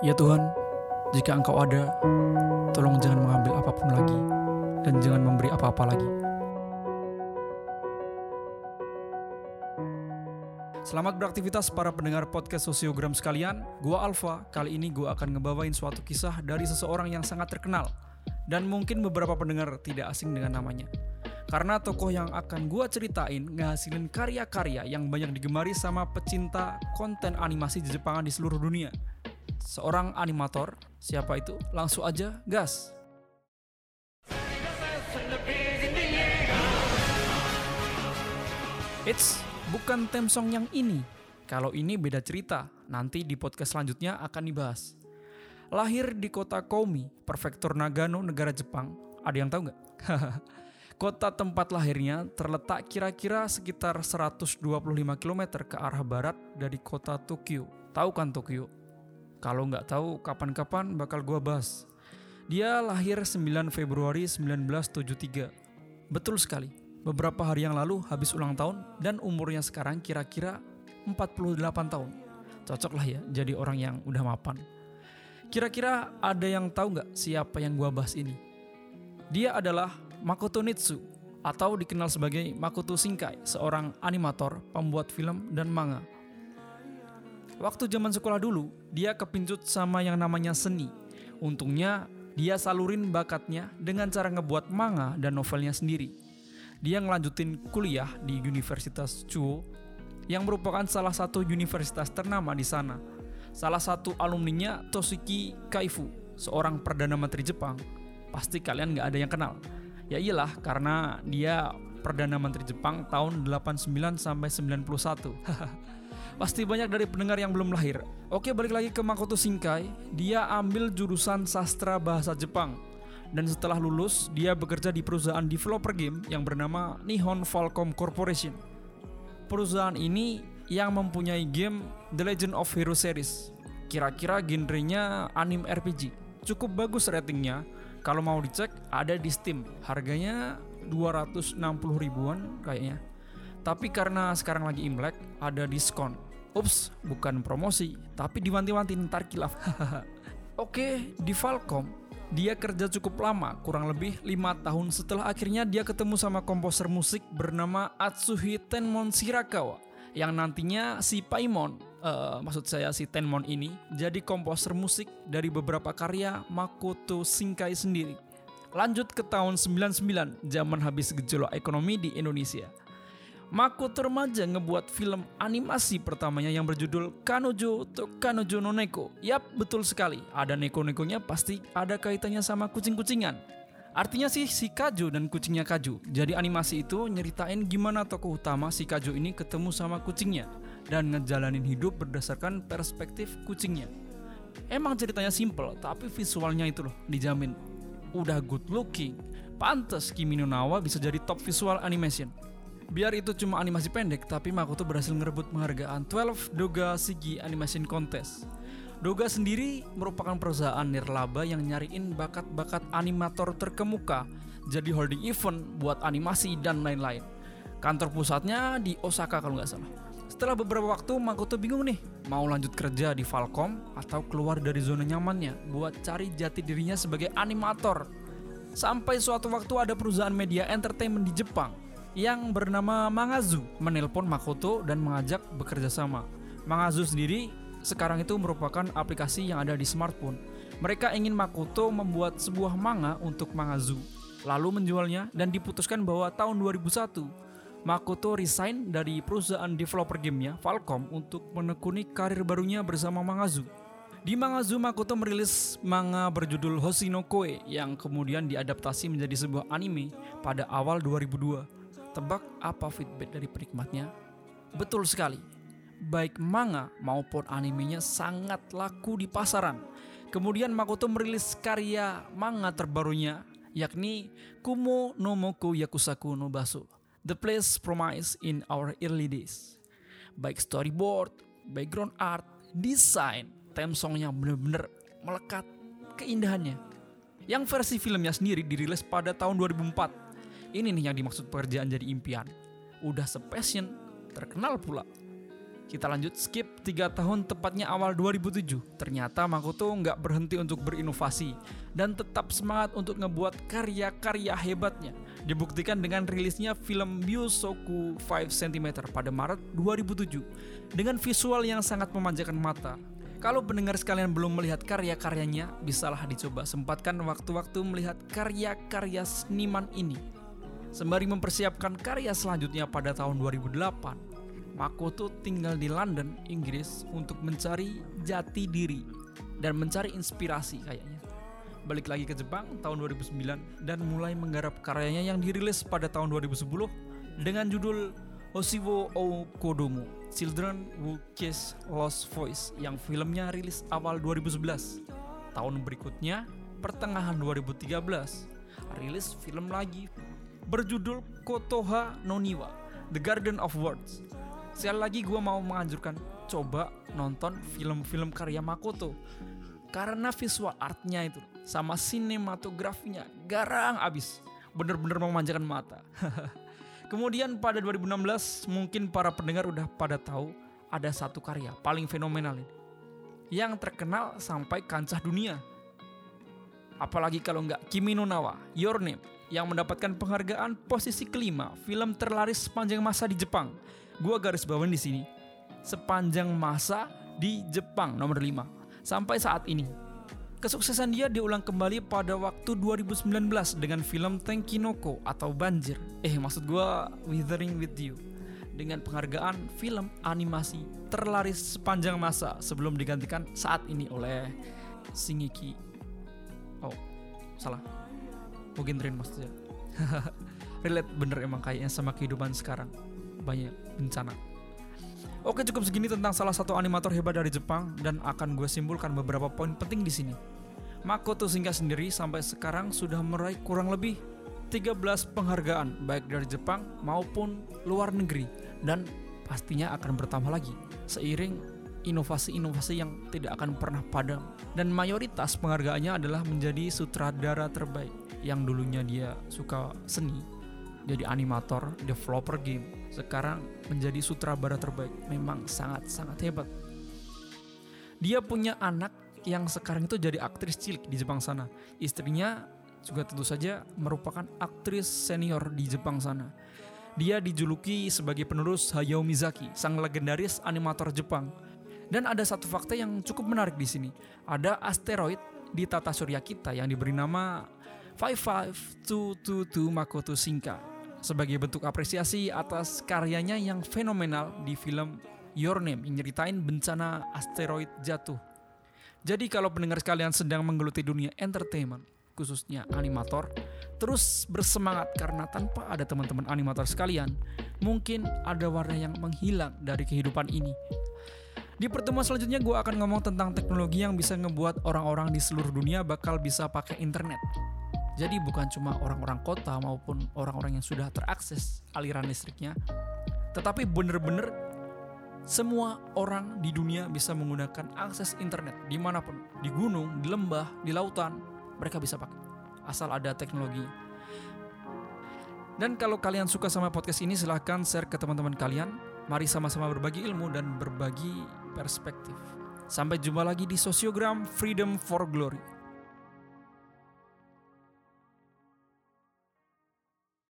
Ya Tuhan, jika Engkau ada, tolong jangan mengambil apa pun lagi dan jangan memberi apa-apa lagi. Selamat beraktivitas para pendengar podcast Sosiogram sekalian. Gua Alfa. Kali ini gua akan ngebawain suatu kisah dari seseorang yang sangat terkenal dan mungkin beberapa pendengar tidak asing dengan namanya. Karena tokoh yang akan gua ceritain ngehasilin karya-karya yang banyak digemari sama pecinta konten animasi di Jepangan di seluruh dunia seorang animator. Siapa itu? Langsung aja gas. It's bukan theme song yang ini. Kalau ini beda cerita, nanti di podcast selanjutnya akan dibahas. Lahir di kota Komi, prefektur Nagano, negara Jepang. Ada yang tahu nggak? Kota tempat lahirnya terletak kira-kira sekitar 125 km ke arah barat dari kota Tokyo. Tahu kan Tokyo? Kalau nggak tahu kapan-kapan bakal gua bahas. Dia lahir 9 Februari 1973. Betul sekali. Beberapa hari yang lalu habis ulang tahun dan umurnya sekarang kira-kira 48 tahun. Cocok lah ya jadi orang yang udah mapan. Kira-kira ada yang tahu nggak siapa yang gua bahas ini? Dia adalah Makoto Nitsu atau dikenal sebagai Makoto Shinkai, seorang animator, pembuat film dan manga. Waktu zaman sekolah dulu, dia kepincut sama yang namanya seni. Untungnya, dia salurin bakatnya dengan cara ngebuat manga dan novelnya sendiri. Dia ngelanjutin kuliah di Universitas Chuo yang merupakan salah satu universitas ternama di sana. Salah satu alumninya Toshiki Kaifu, seorang perdana menteri Jepang. Pasti kalian nggak ada yang kenal. Ya iyalah karena dia perdana menteri Jepang tahun 89 sampai 91. Pasti banyak dari pendengar yang belum lahir. Oke, balik lagi ke Makoto Shinkai. Dia ambil jurusan sastra bahasa Jepang. Dan setelah lulus, dia bekerja di perusahaan developer game yang bernama Nihon Falcom Corporation. Perusahaan ini yang mempunyai game The Legend of Hero series. Kira-kira genrenya anime RPG. Cukup bagus ratingnya. Kalau mau dicek ada di Steam. Harganya 260 ribuan kayaknya. Tapi karena sekarang lagi Imlek, ada diskon. Ups, bukan promosi, tapi diwanti-wanti ntar kilaf. Oke, di Falcom, dia kerja cukup lama, kurang lebih lima tahun setelah akhirnya dia ketemu sama komposer musik bernama Atsuhi Tenmon Shirakawa. Yang nantinya si Paimon, uh, maksud saya si Tenmon ini, jadi komposer musik dari beberapa karya Makoto Shinkai sendiri. Lanjut ke tahun 99, zaman habis gejolak ekonomi di Indonesia. Makoto remaja ngebuat film animasi pertamanya yang berjudul Kanojo to Kanojo no Neko. Yap, betul sekali. Ada neko-nekonya pasti ada kaitannya sama kucing-kucingan. Artinya sih si Kaju dan kucingnya Kaju. Jadi animasi itu nyeritain gimana tokoh utama si Kaju ini ketemu sama kucingnya dan ngejalanin hidup berdasarkan perspektif kucingnya. Emang ceritanya simple, tapi visualnya itu loh dijamin. Udah good looking, pantas Kimi no Nawa bisa jadi top visual animation. Biar itu cuma animasi pendek, tapi Makoto berhasil ngerebut penghargaan 12 Doga Sigi Animation Contest. Doga sendiri merupakan perusahaan nirlaba yang nyariin bakat-bakat animator terkemuka, jadi holding event buat animasi dan lain-lain. Kantor pusatnya di Osaka kalau nggak salah. Setelah beberapa waktu, Makoto bingung nih, mau lanjut kerja di Falcom atau keluar dari zona nyamannya buat cari jati dirinya sebagai animator. Sampai suatu waktu ada perusahaan media entertainment di Jepang yang bernama Mangazu menelpon Makoto dan mengajak bekerja sama. Mangazu sendiri sekarang itu merupakan aplikasi yang ada di smartphone. Mereka ingin Makoto membuat sebuah manga untuk Mangazu, lalu menjualnya dan diputuskan bahwa tahun 2001 Makoto resign dari perusahaan developer gamenya Falcom untuk menekuni karir barunya bersama Mangazu. Di Mangazu, Makoto merilis manga berjudul Hoshino Koe yang kemudian diadaptasi menjadi sebuah anime pada awal 2002. Tebak apa feedback dari penikmatnya? Betul sekali. Baik manga maupun animenya sangat laku di pasaran. Kemudian Makoto merilis karya manga terbarunya yakni Kumo no Moku Yakusaku no Baso. The Place Promise in Our Early Days. Baik storyboard, background art, desain, theme songnya bener-bener melekat keindahannya. Yang versi filmnya sendiri dirilis pada tahun 2004 ini nih yang dimaksud pekerjaan jadi impian. Udah sepassion, terkenal pula. Kita lanjut skip 3 tahun tepatnya awal 2007. Ternyata Makoto nggak berhenti untuk berinovasi dan tetap semangat untuk ngebuat karya-karya hebatnya. Dibuktikan dengan rilisnya film Biosoku 5 cm pada Maret 2007 dengan visual yang sangat memanjakan mata. Kalau pendengar sekalian belum melihat karya-karyanya, bisalah dicoba sempatkan waktu-waktu melihat karya-karya seniman ini. Sembari mempersiapkan karya selanjutnya pada tahun 2008, Makoto tinggal di London, Inggris untuk mencari jati diri dan mencari inspirasi kayaknya. Balik lagi ke Jepang tahun 2009 dan mulai menggarap karyanya yang dirilis pada tahun 2010 dengan judul Hoshiwo o Kodomo, Children Who Kiss Lost Voice yang filmnya rilis awal 2011. Tahun berikutnya, pertengahan 2013, rilis film lagi berjudul Kotoha no Niwa, The Garden of Words. Sekali lagi gue mau menganjurkan coba nonton film-film karya Makoto. Karena visual artnya itu sama sinematografinya garang abis. Bener-bener memanjakan mata. Kemudian pada 2016 mungkin para pendengar udah pada tahu ada satu karya paling fenomenal ini. Yang terkenal sampai kancah dunia apalagi kalau nggak Kimi no Nawa Your Name yang mendapatkan penghargaan posisi kelima film terlaris sepanjang masa di Jepang Gua garis bawain di sini. Sepanjang masa di Jepang nomor 5 sampai saat ini. Kesuksesan dia diulang kembali pada waktu 2019 dengan film Tenkinoko atau Banjir. Eh maksud gua Withering With You dengan penghargaan film animasi terlaris sepanjang masa sebelum digantikan saat ini oleh Shingeki. Oh, salah. Mungkin Train maksudnya. Relate bener emang kayaknya sama kehidupan sekarang banyak bencana. Oke cukup segini tentang salah satu animator hebat dari Jepang dan akan gue simpulkan beberapa poin penting di sini. Makoto Shinka sendiri sampai sekarang sudah meraih kurang lebih 13 penghargaan baik dari Jepang maupun luar negeri dan pastinya akan bertambah lagi seiring inovasi-inovasi yang tidak akan pernah padam dan mayoritas penghargaannya adalah menjadi sutradara terbaik yang dulunya dia suka seni jadi animator, developer game, sekarang menjadi sutradara terbaik. Memang sangat-sangat hebat. Dia punya anak yang sekarang itu jadi aktris cilik di Jepang sana. Istrinya juga tentu saja merupakan aktris senior di Jepang sana. Dia dijuluki sebagai penerus Hayao Mizaki, sang legendaris animator Jepang. Dan ada satu fakta yang cukup menarik di sini. Ada asteroid di tata surya kita yang diberi nama 55222 Makoto Shinka sebagai bentuk apresiasi atas karyanya yang fenomenal di film Your Name yang nyeritain bencana asteroid jatuh. Jadi kalau pendengar sekalian sedang menggeluti dunia entertainment, khususnya animator, terus bersemangat karena tanpa ada teman-teman animator sekalian, mungkin ada warna yang menghilang dari kehidupan ini. Di pertemuan selanjutnya gue akan ngomong tentang teknologi yang bisa ngebuat orang-orang di seluruh dunia bakal bisa pakai internet. Jadi bukan cuma orang-orang kota maupun orang-orang yang sudah terakses aliran listriknya, tetapi benar-benar semua orang di dunia bisa menggunakan akses internet di mana pun, di gunung, di lembah, di lautan, mereka bisa pakai. Asal ada teknologi. Dan kalau kalian suka sama podcast ini silahkan share ke teman-teman kalian. Mari sama-sama berbagi ilmu dan berbagi perspektif. Sampai jumpa lagi di Sosiogram Freedom for Glory.